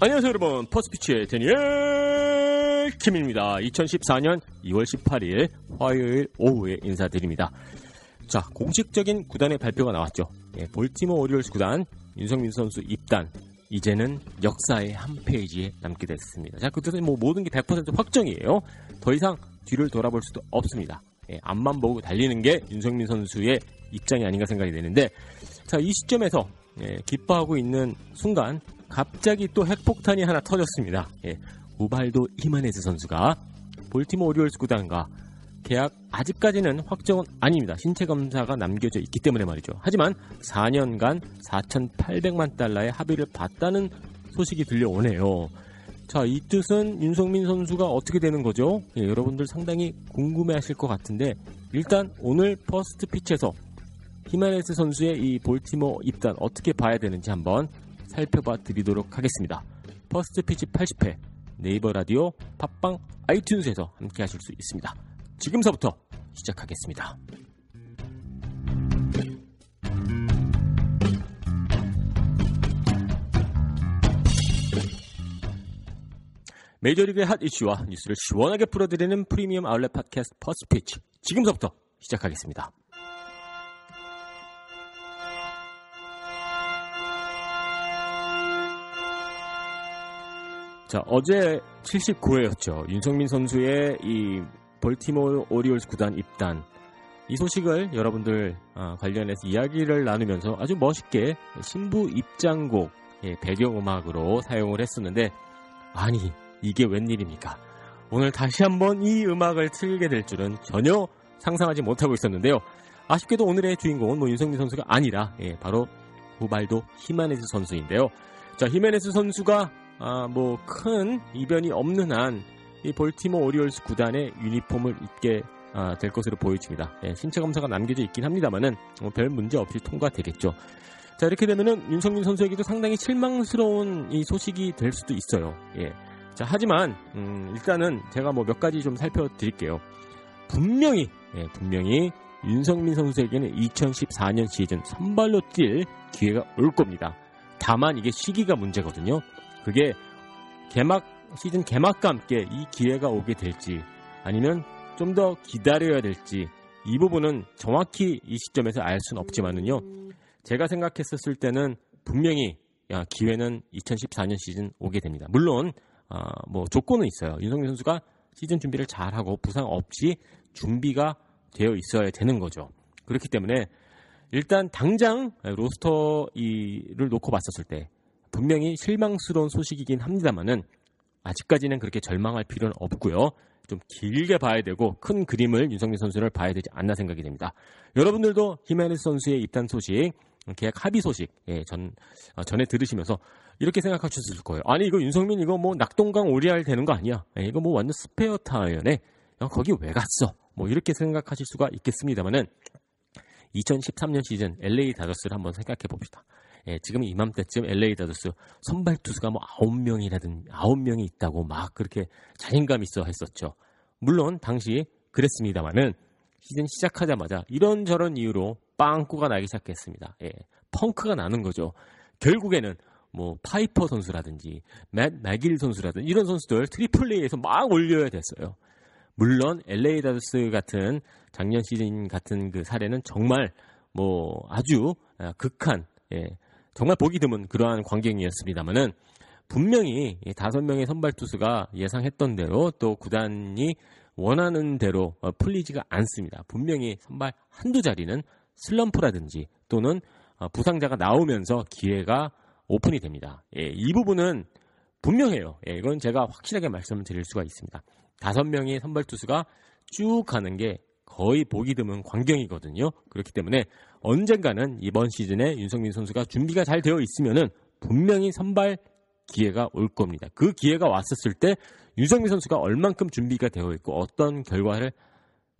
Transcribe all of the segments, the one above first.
안녕하세요 여러분. 퍼스피치의 데니엘 김입니다. 2014년 2월 18일 화요일 오후에 인사드립니다. 자 공식적인 구단의 발표가 나왔죠. 예, 볼티모 오리올스 구단 윤성민 선수 입단 이제는 역사의 한 페이지에 남게 됐습니다. 자 그때는 뭐 모든 게 100% 확정이에요. 더 이상 뒤를 돌아볼 수도 없습니다. 예, 앞만 보고 달리는 게 윤성민 선수의 입장이 아닌가 생각이 되는데 자 이 시점에서 예, 기뻐하고 있는 순간 갑자기 또 핵폭탄이 하나 터졌습니다. 예, 우발도 히마네스 선수가 볼티모 오리올스 구단과 계약 아직까지는 확정은 아닙니다. 신체 검사가 남겨져 있기 때문에 말이죠. 하지만 4년간 4,800만 달러의 합의를 봤다는 소식이 들려오네요. 자, 이 뜻은 윤석민 선수가 어떻게 되는 거죠? 예, 여러분들 상당히 궁금해하실 것 같은데 일단 오늘 퍼스트 피치에서 히메네스 선수의 이 볼티모 입단 어떻게 봐야 되는지 한번 살펴봐 드리도록 하겠습니다. 퍼스트 피치 80회 네이버 라디오 팟빵 아이튠즈에서 함께 하실 수 있습니다. 지금서부터 시작하겠습니다. 메이저리그의 핫 이슈와 뉴스를 시원하게 풀어드리는 프리미엄 아울렛 팟캐스트 퍼스트 피치 지금서부터 시작하겠습니다. 자, 어제 79회였죠. 윤성민 선수의 이 볼티모 오리올스 구단 입단. 이 소식을 여러분들 아, 관련해서 이야기를 나누면서 아주 멋있게 신부 입장곡 예, 배경음악으로 사용을 했었는데 아니 이게 웬일입니까? 오늘 다시 한번 이 음악을 틀게 될 줄은 전혀 상상하지 못하고 있었는데요. 아쉽게도 오늘의 주인공은 뭐 윤성민 선수가 아니라 예, 바로 후발도 히마네스 선수인데요. 자, 히메네스 선수가 아, 뭐 큰 이변이 없는 한 이 볼티모 오리올스 구단의 유니폼을 입게 아, 될 것으로 보여집니다. 예, 신체 검사가 남겨져 있긴 합니다만은 뭐 별 문제 없이 통과되겠죠. 자 이렇게 되면은 윤성민 선수에게도 상당히 실망스러운 이 소식이 될 수도 있어요. 예. 자 하지만 음, 일단은 제가 뭐 몇 가지 좀 살펴드릴게요. 분명히 예, 분명히 윤성민 선수에게는 2014년 시즌 선발로 뛸 기회가 올 겁니다. 다만 이게 시기가 문제거든요. 그게 개막 시즌 개막과 함께 이 기회가 오게 될지 아니면 좀 더 기다려야 될지 이 부분은 정확히 이 시점에서 알 수는 없지만은요. 제가 생각했었을 때는 분명히 야, 기회는 2014년 시즌 오게 됩니다. 물론 아, 뭐 조건은 있어요. 윤성민 선수가 시즌 준비를 잘하고 부상 없이 준비가 되어 있어야 되는 거죠. 그렇기 때문에 일단 당장 로스터 이를 놓고 봤었을 때 분명히 실망스러운 소식이긴 합니다만은 아직까지는 그렇게 절망할 필요는 없고요. 좀 길게 봐야 되고 큰 그림을 윤성민 선수를 봐야 되지 않나 생각이 됩니다. 여러분들도 히메네스 선수의 입단 소식, 계약 합의 소식 예, 전 어, 전에 들으시면서 이렇게 생각하셨을 거예요. 아니 이거 윤성민 이거 뭐 낙동강 오리알 되는 거 아니야? 예, 이거 뭐 완전 스페어 타이어네. 야, 거기 왜 갔어? 뭐 이렇게 생각하실 수가 있겠습니다만은 2013년 시즌 LA 다저스를 한번 생각해 봅시다. 예, 지금 이맘때쯤 LA 다저스 선발 투수가 뭐 9명이라든 9명이 있다고 막 그렇게 자신감 있어 했었죠. 물론 당시 그랬습니다만은 시즌 시작하자마자 이런저런 이유로 빵꾸가 나기 시작했습니다. 예, 펑크가 나는 거죠. 결국에는 뭐 파이퍼 선수라든지 맷 맥일 선수라든지 이런 선수들 트리플 A에서 막 올려야 됐어요. 물론 LA 다저스 같은 작년 시즌 같은 그 사례는 정말 뭐 아주 극한 예, 정말 보기 드문 그러한 광경이었습니다만은 분명히 다섯 명의 선발 투수가 예상했던 대로 또 구단이 원하는 대로 어, 풀리지가 않습니다. 분명히 선발 한두 자리는 슬럼프라든지 또는 어, 부상자가 나오면서 기회가 오픈이 됩니다. 예, 이 부분은 분명해요. 예, 이건 제가 확실하게 말씀을 드릴 수가 있습니다. 다섯 명의 선발 투수가 쭉 가는 게 거의 보기 드문 광경이거든요. 그렇기 때문에 언젠가는 이번 시즌에 윤성민 선수가 준비가 잘 되어 있으면은 분명히 선발 기회가 올 겁니다. 그 기회가 왔었을 때 윤성민 선수가 얼만큼 준비가 되어 있고 어떤 결과를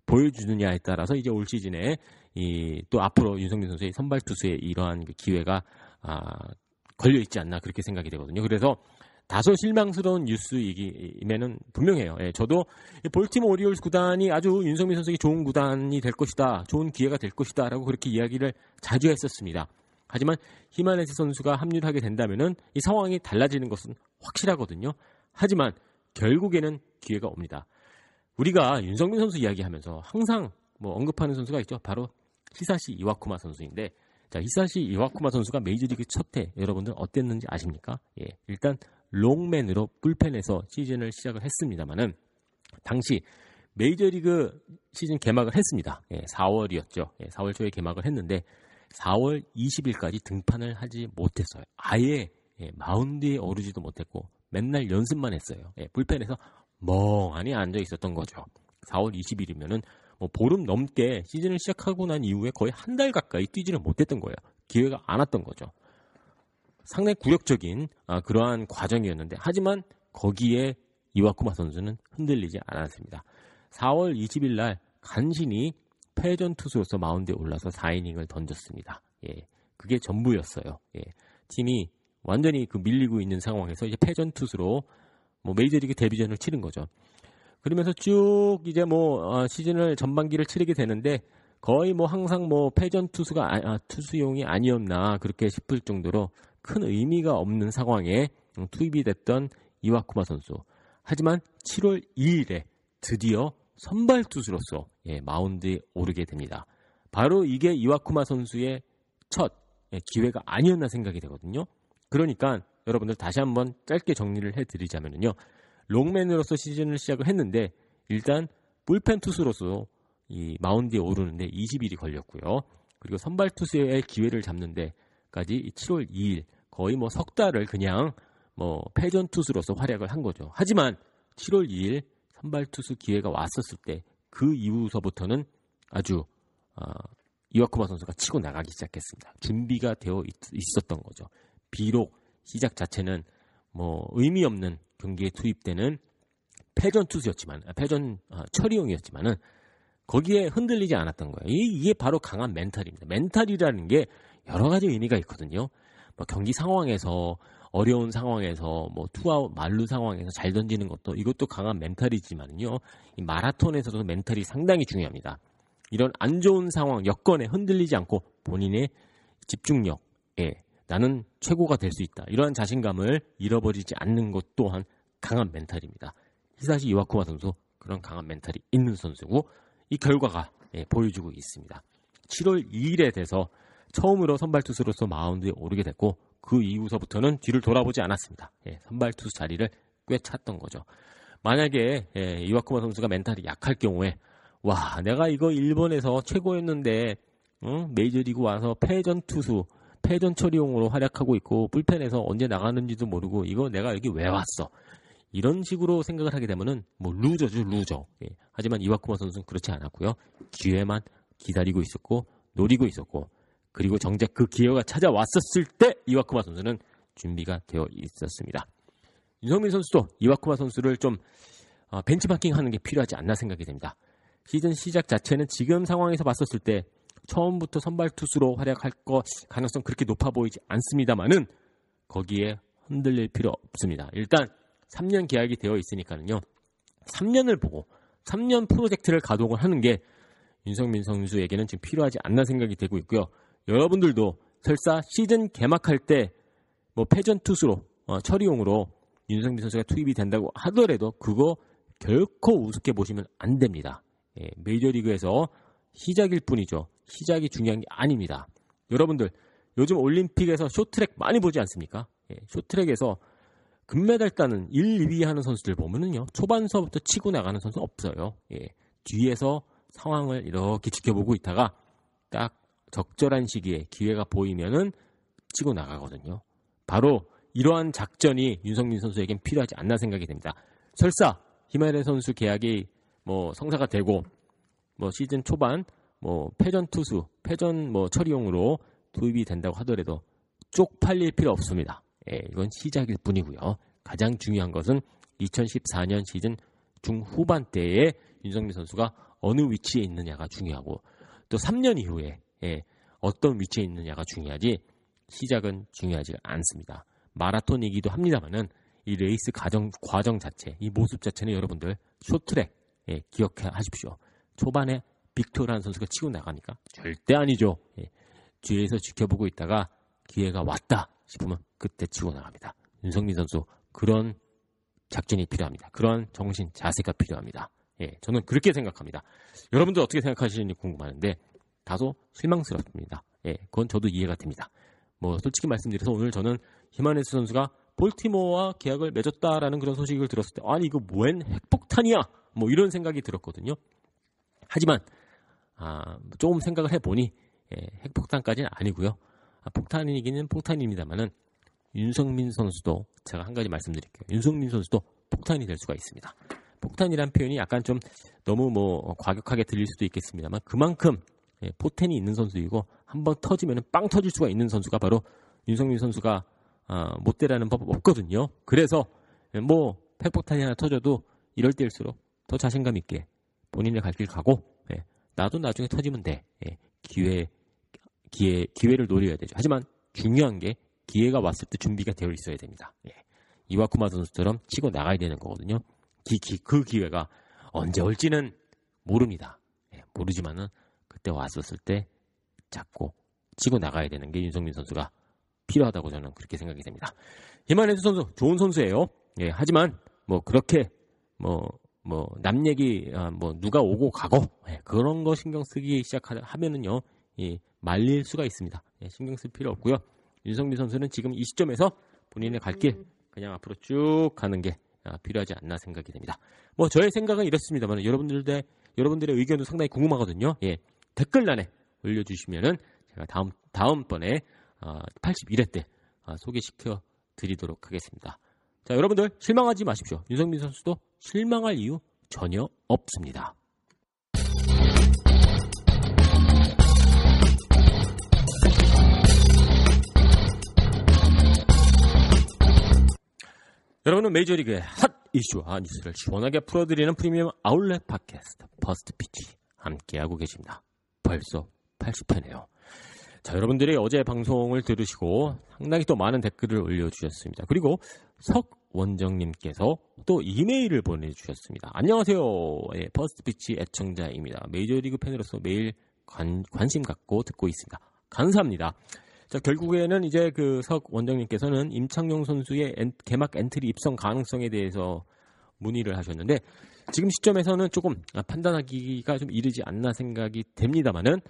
보여주느냐에 따라서 이제 올 시즌에 이 또 앞으로 윤성민 선수의 선발 투수의 이러한 그 기회가 아, 걸려 있지 않나 그렇게 생각이 되거든요. 그래서 다소 실망스러운 뉴스이기면은 분명해요. 예, 저도 볼티모 오리올스 구단이 아주 윤성민 선수에게 좋은 구단이 될 것이다, 좋은 기회가 될 것이다라고 그렇게 이야기를 자주 했었습니다. 하지만 히마네스 선수가 합류를 하게 된다면은 이 상황이 달라지는 것은 확실하거든요. 하지만 결국에는 기회가 옵니다. 우리가 윤성민 선수 이야기하면서 항상 뭐 언급하는 선수가 있죠. 바로 히사시 이와쿠마 선수인데 자, 히사시 이와쿠마 선수가 메이저리그 첫 해 여러분들 어땠는지 아십니까? 예. 일단 롱맨으로 불펜에서 시즌을 시작을 했습니다만은 당시 메이저리그 시즌 개막을 했습니다. 예, 4월이었죠. 예, 4월 초에 개막을 했는데 4월 20일까지 등판을 하지 못했어요. 아예 예, 마운드에 오르지도 못했고 맨날 연습만 했어요. 예, 불펜에서 멍하니 앉아 있었던 거죠. 4월 20일이면은 뭐 보름 넘게 시즌을 시작하고 난 이후에 거의 한 달 가까이 뛰지를 못했던 거예요. 기회가 안 왔던 거죠. 상당히 굴욕적인 아, 그러한 과정이었는데 하지만 거기에 이와쿠마 선수는 흔들리지 않았습니다. 4월 20일 날 간신히 패전 투수로서 마운드에 올라서 4이닝을 던졌습니다. 예, 그게 전부였어요. 예, 팀이 완전히 그 밀리고 있는 상황에서 이제 패전 투수로 뭐 메이저리그 데뷔전을 치른 거죠. 그러면서 쭉 이제 뭐 어, 시즌을 전반기를 치르게 되는데 거의 뭐 항상 뭐 패전 투수가 아, 아, 투수용이 아니었나 그렇게 싶을 정도로 큰 의미가 없는 상황에 투입이 됐던 이와쿠마 선수. 하지만 7월 2일에 드디어 선발 투수로서 예, 마운드에 오르게 됩니다. 바로 이게 이와쿠마 선수의 첫 예, 기회가 아니었나 생각이 되거든요. 그러니까 여러분들 다시 한번 짧게 정리를 해드리자면요. 롱맨으로서 시즌을 시작을 했는데 일단 불펜 투수로서 이 마운드에 오르는데 20일이 걸렸고요. 그리고 선발 투수의 기회를 잡는데까지 7월 2일 거의 뭐 석 달을 그냥 뭐 패전 투수로서 활약을 한 거죠. 하지만 7월 2일 선발 투수 기회가 왔었을 때 그 이후서부터는 아주 어, 이와쿠마 선수가 치고 나가기 시작했습니다. 준비가 되어 있, 었던 거죠. 비록 시작 자체는 뭐 의미 없는 경기에 투입되는 패전 투수였지만 아, 패전 어, 처리용이었지만은 거기에 흔들리지 않았던 거예요. 이게 바로 강한 멘탈입니다. 멘탈이라는 게 여러 가지 의미가 있거든요. 뭐 경기 상황에서 어려운 상황에서 뭐 투아웃 만루 상황에서 잘 던지는 것도 이것도 강한 멘탈이지만요. 이 마라톤에서도 멘탈이 상당히 중요합니다. 이런 안 좋은 상황 여건에 흔들리지 않고 본인의 집중력에 나는 최고가 될 수 있다. 이러한 자신감을 잃어버리지 않는 것 또한 강한 멘탈입니다. 히사시 이와쿠마 선수 그런 강한 멘탈이 있는 선수고 이 결과가 예, 보여주고 있습니다. 7월 2일에 돼서 처음으로 선발 투수로서 마운드에 오르게 됐고 그 이후서부터는 뒤를 돌아보지 않았습니다. 예, 선발 투수 자리를 꿰찼던 거죠. 만약에 예, 이와쿠마 선수가 멘탈이 약할 경우에 와 내가 이거 일본에서 최고였는데 어? 메이저리그 와서 패전 투수 패전 처리용으로 활약하고 있고 불펜에서 언제 나가는지도 모르고 이거 내가 여기 왜 왔어 이런 식으로 생각을 하게 되면은 뭐 루저죠 루저 예. 하지만 이와쿠마 선수는 그렇지 않았고요 기회만 기다리고 있었고 노리고 있었고 그리고 정작 그 기회가 찾아왔었을 때 이와쿠마 선수는 준비가 되어 있었습니다. 윤성민 선수도 이와쿠마 선수를 좀 어, 벤치마킹 하는 게 필요하지 않나 생각이 됩니다. 시즌 시작 자체는 지금 상황에서 봤었을 때 처음부터 선발 투수로 활약할 거 가능성 그렇게 높아 보이지 않습니다만은 거기에 흔들릴 필요 없습니다. 일단 3년 계약이 되어 있으니까는요. 3년을 보고 3년 프로젝트를 가동을 하는 게 윤성민 선수에게는 지금 필요하지 않나 생각이 되고 있고요. 여러분들도 설사 시즌 개막할 때 뭐 패전 투수로 어, 처리용으로 윤성민 선수가 투입이 된다고 하더라도 그거 결코 우습게 보시면 안 됩니다. 예, 메이저리그에서 시작일 뿐이죠. 시작이 중요한 게 아닙니다. 여러분들 요즘 올림픽에서 쇼트트랙 많이 보지 않습니까? 예, 쇼트트랙에서 금메달 따는 1, 2위 하는 선수들 보면은요. 초반서부터 치고 나가는 선수 없어요. 예. 뒤에서 상황을 이렇게 지켜보고 있다가 딱 적절한 시기에 기회가 보이면은 치고 나가거든요. 바로 이러한 작전이 윤성민 선수에겐 필요하지 않나 생각이 됩니다. 설사 히마레 선수 계약이 뭐 성사가 되고 뭐 시즌 초반 뭐 패전 투수, 패전 뭐 처리용으로 도입이 된다고 하더라도 쪽팔릴 필요 없습니다. 예, 이건 시작일 뿐이고요. 가장 중요한 것은 2014년 시즌 중후반 때에 윤성민 선수가 어느 위치에 있느냐가 중요하고 또 3년 이후에 예, 어떤 위치에 있느냐가 중요하지 시작은 중요하지 않습니다. 마라톤이기도 합니다만은 이 레이스 과정, 과정 자체, 이 모습 자체는 여러분들 쇼트랙 예, 기억하십시오. 초반에 빅토라는 선수가 치고 나가니까 절대 아니죠. 예, 뒤에서 지켜보고 있다가 기회가 왔다 싶으면 그때 치고 나갑니다. 윤성민 선수 그런 작전이 필요합니다. 그런 정신 자세가 필요합니다. 예, 저는 그렇게 생각합니다. 여러분들 어떻게 생각하시는지 궁금한데 다소 실망스럽습니다. 예, 그건 저도 이해가 됩니다. 뭐 솔직히 말씀드려서 오늘 저는 히마네스 선수가 볼티모어와 계약을 맺었다라는 그런 소식을 들었을 때 아니 이거 뭐엔 핵폭탄이야 뭐 이런 생각이 들었거든요. 하지만 아, 조금 생각을 해보니 예, 핵폭탄까지는 아니고요. 아, 폭탄이기는 폭탄입니다만은 윤성민 선수도 제가 한 가지 말씀드릴게요. 윤성민 선수도 폭탄이 될 수가 있습니다. 폭탄이란 표현이 약간 좀 너무 뭐 과격하게 들릴 수도 있겠습니다만 그만큼 예, 포텐이 있는 선수이고 한 번 터지면 빵 터질 수가 있는 선수가 바로 윤성민 선수가 아, 못되라는 법 없거든요. 그래서 예, 뭐 핵폭탄이 하나 터져도 이럴 때일수록 더 자신감 있게 본인의 갈 길 가고 예, 나도 나중에 터지면 돼. 예, 기회 기회 기회를 노려야 되죠. 하지만 중요한 게 기회가 왔을 때 준비가 되어 있어야 됩니다. 예, 이와쿠마 선수처럼 치고 나가야 되는 거거든요. 기, 기, 그 기회가 언제 올지는 모릅니다. 예, 모르지만은 그때 왔었을 때 잡고 치고 나가야 되는 게 윤성민 선수가 필요하다고 저는 그렇게 생각이 됩니다. 히마네스 선수 좋은 선수예요. 예, 하지만 뭐 그렇게 뭐 뭐 남 얘기 아, 뭐 누가 오고 가고 예, 그런 거 신경 쓰기 시작하면은요 예, 말릴 수가 있습니다. 예, 신경 쓸 필요 없고요. 윤성민 선수는 지금 이 시점에서 본인의 갈 길 그냥 앞으로 쭉 가는 게 아, 필요하지 않나 생각이 됩니다. 뭐 저의 생각은 이렇습니다만 여러분들의 여러분들의 의견도 상당히 궁금하거든요. 예, 댓글란에 올려주시면은 제가 다음 다음번에 어, 81회 때 어, 소개시켜 드리도록 하겠습니다. 자, 여러분들 실망하지 마십시오. 윤석민 선수도 실망할 이유 전혀 없습니다. 여러분은 메이저리그의 핫 이슈와 뉴스를 시원하게 풀어드리는 프리미엄 아울렛 팟캐스트 퍼스트 피치 함께하고 계십니다. 벌써 80회네요. 자, 여러분들이 어제 방송을 들으시고 상당히 또 많은 댓글을 올려주셨습니다. 그리고 석원정님께서 또 이메일을 보내주셨습니다. 안녕하세요. 예, 퍼스트 피치 애청자입니다. 메이저리그 팬으로서 매일 관, 관심 갖고 듣고 있습니다. 감사합니다. 자, 결국에는 이제 그 석 원장님께서는 임창용 선수의 엔, 개막 엔트리 입성 가능성에 대해서 문의를 하셨는데 지금 시점에서는 조금 판단하기가 좀 이르지 않나 생각이 됩니다만은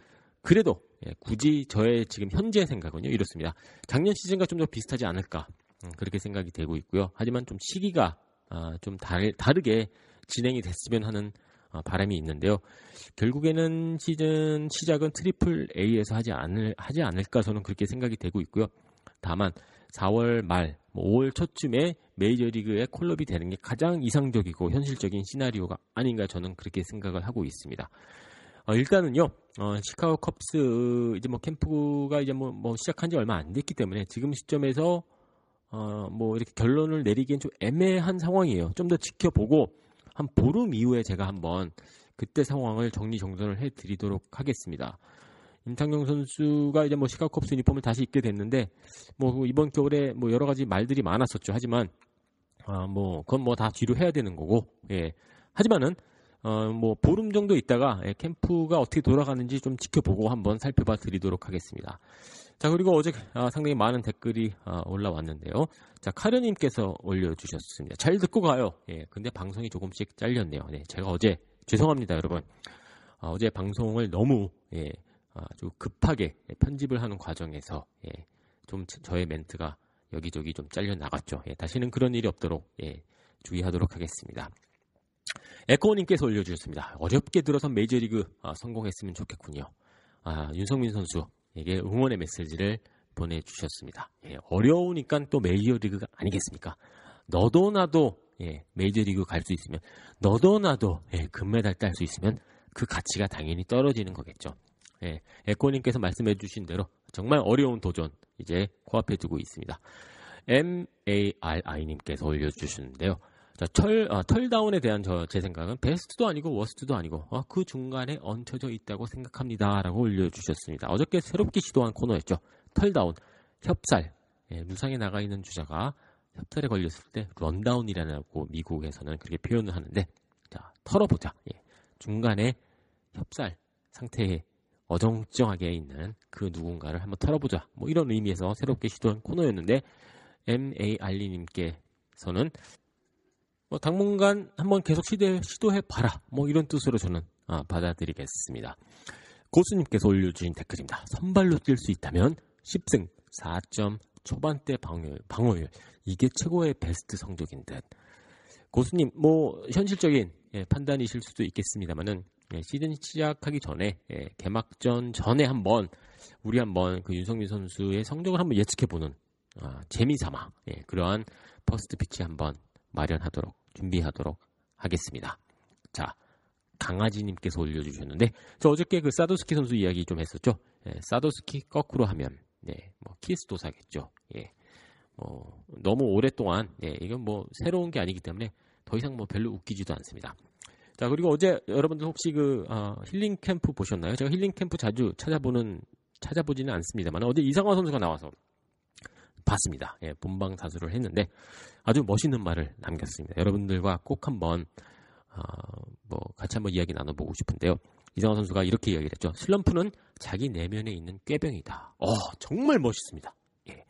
그래도 예, 굳이 저의 지금 현재 생각은요 이렇습니다. 작년 시즌과 좀 더 비슷하지 않을까 음, 그렇게 생각이 되고 있고요. 하지만 좀 시기가 아, 좀 다르, 다르게 진행이 됐으면 하는 어, 바람이 있는데요. 결국에는 시즌 시작은 triple A에서 하지 않을 하지 않을까 저는 그렇게 생각이 되고 있고요. 다만 4월 말, 5월 뭐 초쯤에 메이저리그에 call up이 되는 게 가장 이상적이고 현실적인 시나리오가 아닌가 저는 그렇게 생각을 하고 있습니다. 어, 일단은요, 어, 시카고 컵스 이제 뭐 캠프가 이제 뭐, 뭐 시작한 지 얼마 안 됐기 때문에 지금 시점에서 어, 뭐 이렇게 결론을 내리기엔 좀 애매한 상황이에요. 좀 더 지켜보고 한 보름 이후에 제가 한번 그때 상황을 정리정돈을 해드리도록 하겠습니다. 임창용 선수가 이제 뭐 시카컵스 유니폼을 다시 입게 됐는데 뭐 이번 겨울에 뭐 여러 가지 말들이 많았었죠. 하지만 아 뭐 그건 뭐 다 뒤로 해야 되는 거고 예 하지만은 어 뭐 보름 정도 있다가 예, 캠프가 어떻게 돌아가는지 좀 지켜보고 한번 살펴봐 드리도록 하겠습니다. 자 그리고 어제 아, 상당히 많은 댓글이 아, 올라왔는데요. 자 카르님께서 올려주셨습니다. 잘 듣고 가요. 예 근데 방송이 조금씩 잘렸네요. 네 제가 어제 죄송합니다 여러분. 아, 어제 방송을 너무 예, 아주 급하게 편집을 하는 과정에서 예, 좀 저의 멘트가 여기저기 좀 잘려 나갔죠. 예, 다시는 그런 일이 없도록 예, 주의하도록 하겠습니다. 에코님께서 올려주셨습니다. 어렵게 들어선 메이저리그 아, 성공했으면 좋겠군요. 아, 윤성민 선수에게 응원의 메시지를 보내주셨습니다. 예, 어려우니까 또 메이저리그가 아니겠습니까? 너도 나도 예, 메이저리그 갈 수 있으면 너도 나도 예, 금메달 딸 수 있으면 그 가치가 당연히 떨어지는 거겠죠. 예, 에코님께서 말씀해 주신 대로 정말 어려운 도전 이제 코앞에 두고 있습니다. MARI님께서 올려주셨는데요. 자, 털, 아, 털다운에 대한 저, 제 생각은 베스트도 아니고 worst도 아니고 어, 그 중간에 얹혀져 있다고 생각합니다. 라고 올려주셨습니다. 어저께 새롭게 시도한 코너였죠. 털다운, 협살. 예, 루상에 나가 있는 주자가 협살에 걸렸을 때 rundown이라고 미국에서는 그렇게 표현을 하는데 자, 털어보자. 예, 중간에 협살 상태에 어정쩡하게 있는 그 누군가를 한번 털어보자. 뭐 이런 의미에서 새롭게 시도한 코너였는데 MAR리님께서는 뭐 당분간 한번 계속 시도해, 시도해 봐라. 뭐 이런 뜻으로 저는 아, 받아들이겠습니다. 고수님께서 올려주신 댓글입니다. 선발로 뛸 수 있다면 10승 4점 초반대 방어율, 방어율 이게 최고의 베스트 성적인 듯. 고수님 뭐 현실적인 예, 판단이실 수도 있겠습니다만은 예, 시즌 시작하기 전에 예, 개막전 전에 한번 우리 한번 그 윤석민 선수의 성적을 한번 예측해 보는 아, 재미삼아 예, 그러한 퍼스트 피치 한번 마련하도록 준비하도록 하겠습니다. 자, 강아지님께서 올려주셨는데 저 어저께 그 사도스키 선수 이야기 좀 했었죠. 예, 사도스키 거꾸로 하면 네, 뭐 키스 도사겠죠. 예, 뭐 너무 오랫동안 예, 이건 뭐 새로운 게 아니기 때문에 더 이상 뭐 별로 웃기지도 않습니다. 자 그리고 어제 여러분들 혹시 그 어, 힐링 캠프 보셨나요? 제가 힐링 캠프 자주 찾아보는 찾아보지는 않습니다만 어제 이상화 선수가 나와서 봤습니다. 예, 본방 사수를 했는데 아주 멋있는 말을 남겼습니다. 여러분들과 꼭 한번 어, 뭐 같이 한번 이야기 나눠보고 싶은데요. 이상화 선수가 이렇게 이야기를 했죠. 슬럼프는 자기 내면에 있는 꾀병이다. 어, 정말 멋있습니다. 예,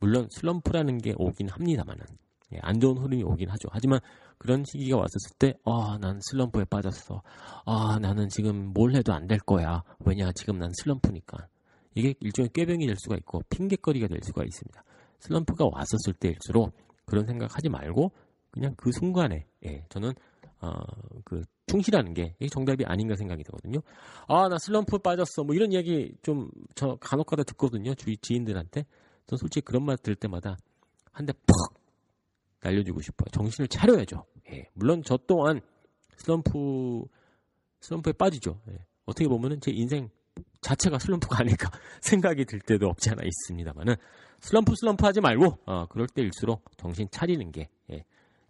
물론 슬럼프라는 게 오긴 합니다만은 예, 안 좋은 흐름이 오긴 하죠. 하지만 그런 시기가 왔었을 때, 아, 난 슬럼프에 빠졌어. 아, 나는 지금 뭘 해도 안 될 거야. 왜냐, 지금 난 슬럼프니까. 이게 일종의 꾀병이 될 수가 있고 핑계거리가 될 수가 있습니다. 슬럼프가 왔었을 때일수록 그런 생각하지 말고 그냥 그 순간에 예, 저는 어, 그 충실하는 게 정답이 아닌가 생각이 들거든요. 아, 나 슬럼프 빠졌어. 뭐 이런 얘기 좀 저 간혹 가다 듣거든요. 주위 지인들한테. 전 솔직히 그런 말 들을 때마다 한 대 퍽 날려주고 싶어요. 정신을 차려야죠. 예, 물론 저 또한 슬럼프 슬럼프에 빠지죠. 예, 어떻게 보면은 제 인생 자체가 슬럼프가 아닐까 생각이 들 때도 없지 않아 있습니다만은 슬럼프 슬럼프 하지 말고 어, 그럴 때일수록 정신 차리는 게 예,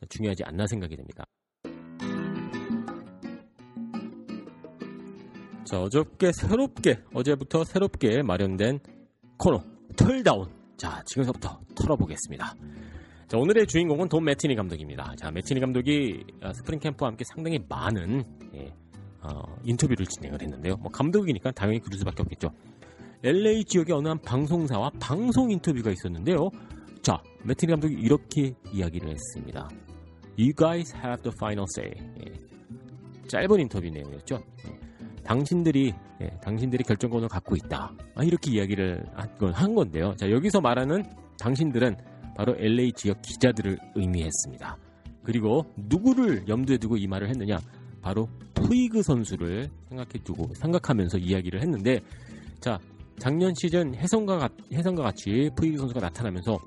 중요하지 않나 생각이 됩니다. 자 어저께 새롭게 어제부터 새롭게 마련된 코너 털다운 자 지금부터 털어보겠습니다. 자, 오늘의 주인공은 돈 매티니 감독입니다. 자, 매티니 감독이 아, 스프링 캠프와 함께 상당히 많은 예, 어, 인터뷰를 진행을 했는데요. 뭐 감독이니까 당연히 그럴 수밖에 없겠죠. LA 지역의 어느 한 방송사와 방송 인터뷰가 있었는데요. 자, 매티니 감독이 이렇게 이야기를 했습니다. You guys have the final say. 예, 짧은 인터뷰 내용이었죠. 예, 당신들이 예, 당신들이 결정권을 갖고 있다. 아, 이렇게 이야기를 한 건데요. 자, 여기서 말하는 당신들은 바로 LA 지역 기자들을 의미했습니다. 그리고 누구를 염두에 두고 이 말을 했느냐? 바로 푸이그 선수를 생각해 두고 생각하면서 이야기를 했는데 자 작년 시즌 해성과, 해성과 같이 푸이그 선수가 나타나면서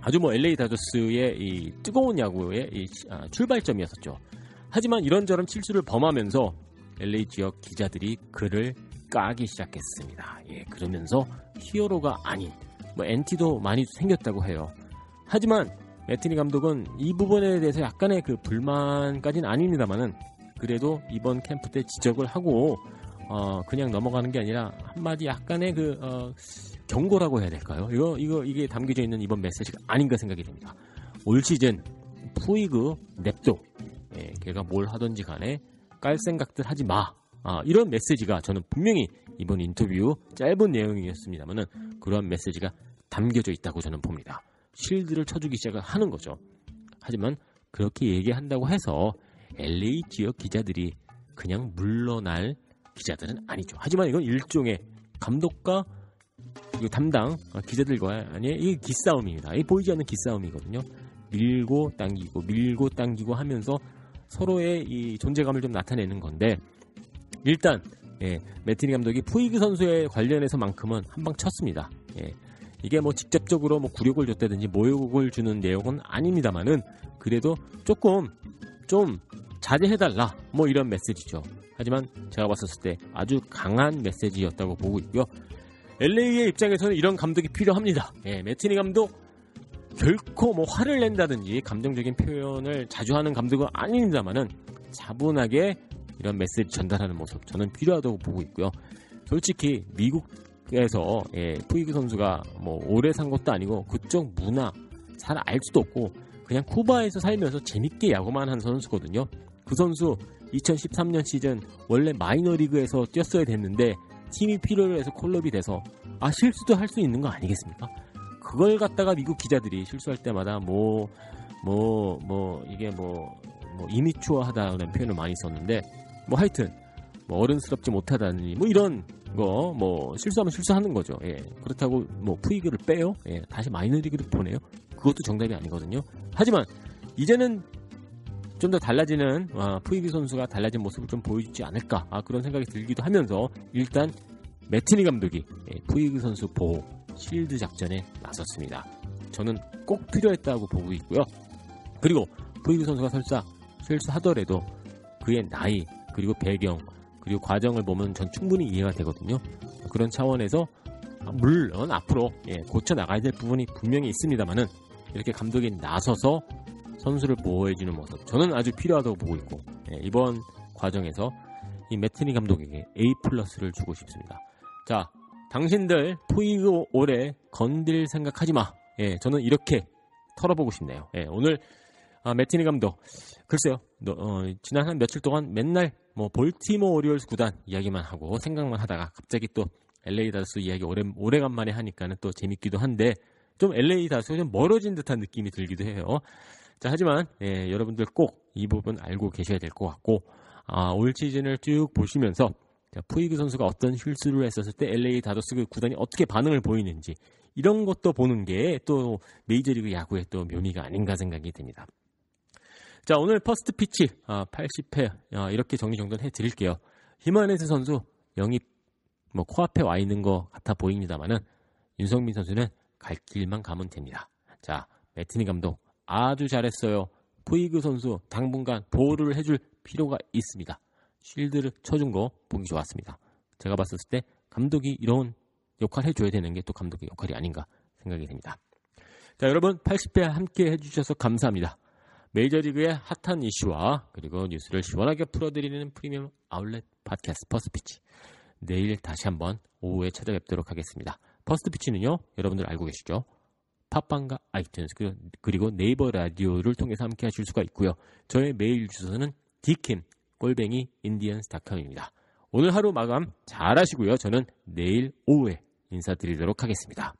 아주 뭐 LA 다저스의 이 뜨거운 야구의 이 아, 출발점이었었죠. 하지만 이런저런 실수를 범하면서 LA 지역 기자들이 그를 까기 시작했습니다. 예, 그러면서 히어로가 아닌 뭐 엔티도 많이 생겼다고 해요. 하지만 매티니 감독은 이 부분에 대해서 약간의 그 불만까지는 아닙니다만은 그래도 이번 캠프 때 지적을 하고 어 그냥 넘어가는 게 아니라 한마디 약간의 그 어, 경고라고 해야 될까요? 이거 이거 이게 담겨져 있는 이번 메시지가 아닌가 생각이 듭니다. 올 시즌 푸이그 냅도 예, 걔가 뭘 하든지 간에 깔 생각들 하지 마. 아, 이런 메시지가 저는 분명히 이번 인터뷰 짧은 내용이었습니다만은 그러한 메시지가 담겨져 있다고 저는 봅니다. 실드를 쳐주기 시작을 하는 거죠. 하지만 그렇게 얘기한다고 해서 LA 지역 기자들이 그냥 물러날 기자들은 아니죠. 하지만 이건 일종의 감독과 담당 어, 기자들과 아니 이 기싸움입니다. 이 보이지 않는 기싸움이거든요. 밀고 당기고 밀고 당기고 하면서 서로의 이 존재감을 좀 나타내는 건데 일단 예, 매티니 감독이 푸이그 선수에 관련해서만큼은 한 방 쳤습니다. 예, 이게 뭐 직접적으로 뭐 굴욕을 줬다든지 모욕을 주는 내용은 아닙니다만은 그래도 조금 좀 자제해달라 뭐 이런 메시지죠. 하지만 제가 봤었을 때 아주 강한 메시지였다고 보고 있고요. LA의 입장에서는 이런 감독이 필요합니다. 예, 매티니 감독 결코 뭐 화를 낸다든지 감정적인 표현을 자주 하는 감독은 아닙니다만은 차분하게 이런 메시지 전달하는 모습 저는 필요하다고 보고 있고요. 솔직히 미국 에서 예, 푸이그 선수가 뭐 오래 산 것도 아니고 그쪽 문화 잘 알 수도 없고 그냥 쿠바에서 살면서 재밌게 야구만 한 선수거든요. 그 선수 2013년 시즌 원래 마이너리그에서 뛰었어야 됐는데 팀이 필요로 해서 콜업이 돼서 아 실수도 할 수 있는 거 아니겠습니까? 그걸 갖다가 미국 기자들이 실수할 때마다 뭐 뭐, 뭐, 이게 뭐, 뭐, 이미추어하다는 표현을 많이 썼는데, 뭐 하여튼, 뭐 어른스럽지 못하다니, 뭐 이런 거, 뭐, 실수하면 실수하는 거죠. 예. 그렇다고 뭐 푸이그를 빼요? 예. 다시 마이너리그를 보내요? 그것도 정답이 아니거든요. 하지만, 이제는 좀 더 달라지는, 아, 푸이그 선수가 달라진 모습을 좀 보여주지 않을까, 아, 그런 생각이 들기도 하면서, 일단, 매티니 감독이, 예, 푸이그 선수 보호, 실드 작전에 나섰습니다. 저는 꼭 필요했다고 보고 있고요. 그리고 푸이그 선수가 설사 실수하더라도 그의 나이 그리고 배경 그리고 과정을 보면 전 충분히 이해가 되거든요. 그런 차원에서 물론 앞으로 예, 고쳐 나가야 될 부분이 분명히 있습니다만은 이렇게 감독이 나서서 선수를 보호해주는 모습 저는 아주 필요하다고 보고 있고 예, 이번 과정에서 이 매트니 감독에게 A 플러스를 주고 싶습니다. 자, 당신들 푸이그 올해 건들 생각하지 마. 예, 저는 이렇게 털어보고 싶네요. 예, 오늘 아, 매티니 감독 글쎄요 너, 어, 지난 한 며칠 동안 맨날 뭐 볼티모 오리올스 구단 이야기만 하고 생각만 하다가 갑자기 또 LA 다스 이야기 오래, 오래간만에 하니까는 또 재밌기도 한데 좀 LA 다스가 좀 멀어진 듯한 느낌이 들기도 해요. 자 하지만 예, 여러분들 꼭 이 부분 알고 계셔야 될 것 같고 아, 올 시즌을 쭉 보시면서 자, 푸이그 선수가 어떤 실수를 했었을 때 LA 다저스 그 구단이 어떻게 반응을 보이는지 이런 것도 보는 게 또 메이저리그 야구의 또 묘미가 아닌가 생각이 듭니다. 자, 오늘 퍼스트 피치 아, 80회 아, 이렇게 정리정돈 해 드릴게요. 히메네스 선수 영입 뭐 코앞에 와 있는 것 같아 보입니다만은 윤석민 선수는 갈 길만 가면 됩니다. 자, 매팅리 감독 아주 잘했어요. 푸이그 선수 당분간 보호를 해줄 필요가 있습니다. shield를 쳐준 거 보기 좋았습니다. 제가 봤을 때 감독이 이런 역할 해줘야 되는 게 또 감독의 역할이 아닌가 생각이 됩니다. 자, 여러분 80회 함께 해주셔서 감사합니다. 메이저리그의 핫한 이슈와 그리고 뉴스를 시원하게 풀어드리는 프리미엄 아울렛 팟캐스트 퍼스트피치. 내일 다시 한번 오후에 찾아뵙도록 하겠습니다. 퍼스트피치는요, 여러분들 알고 계시죠? 팟빵과 아이튠스 그리고 네이버 라디오를 통해서 함께 하실 수가 있고요. 저의 메일 주소는 dkim 골뱅이 indians.com입니다. 오늘 하루 마감 잘 하시고요. 저는 내일 오후에 인사드리도록 하겠습니다.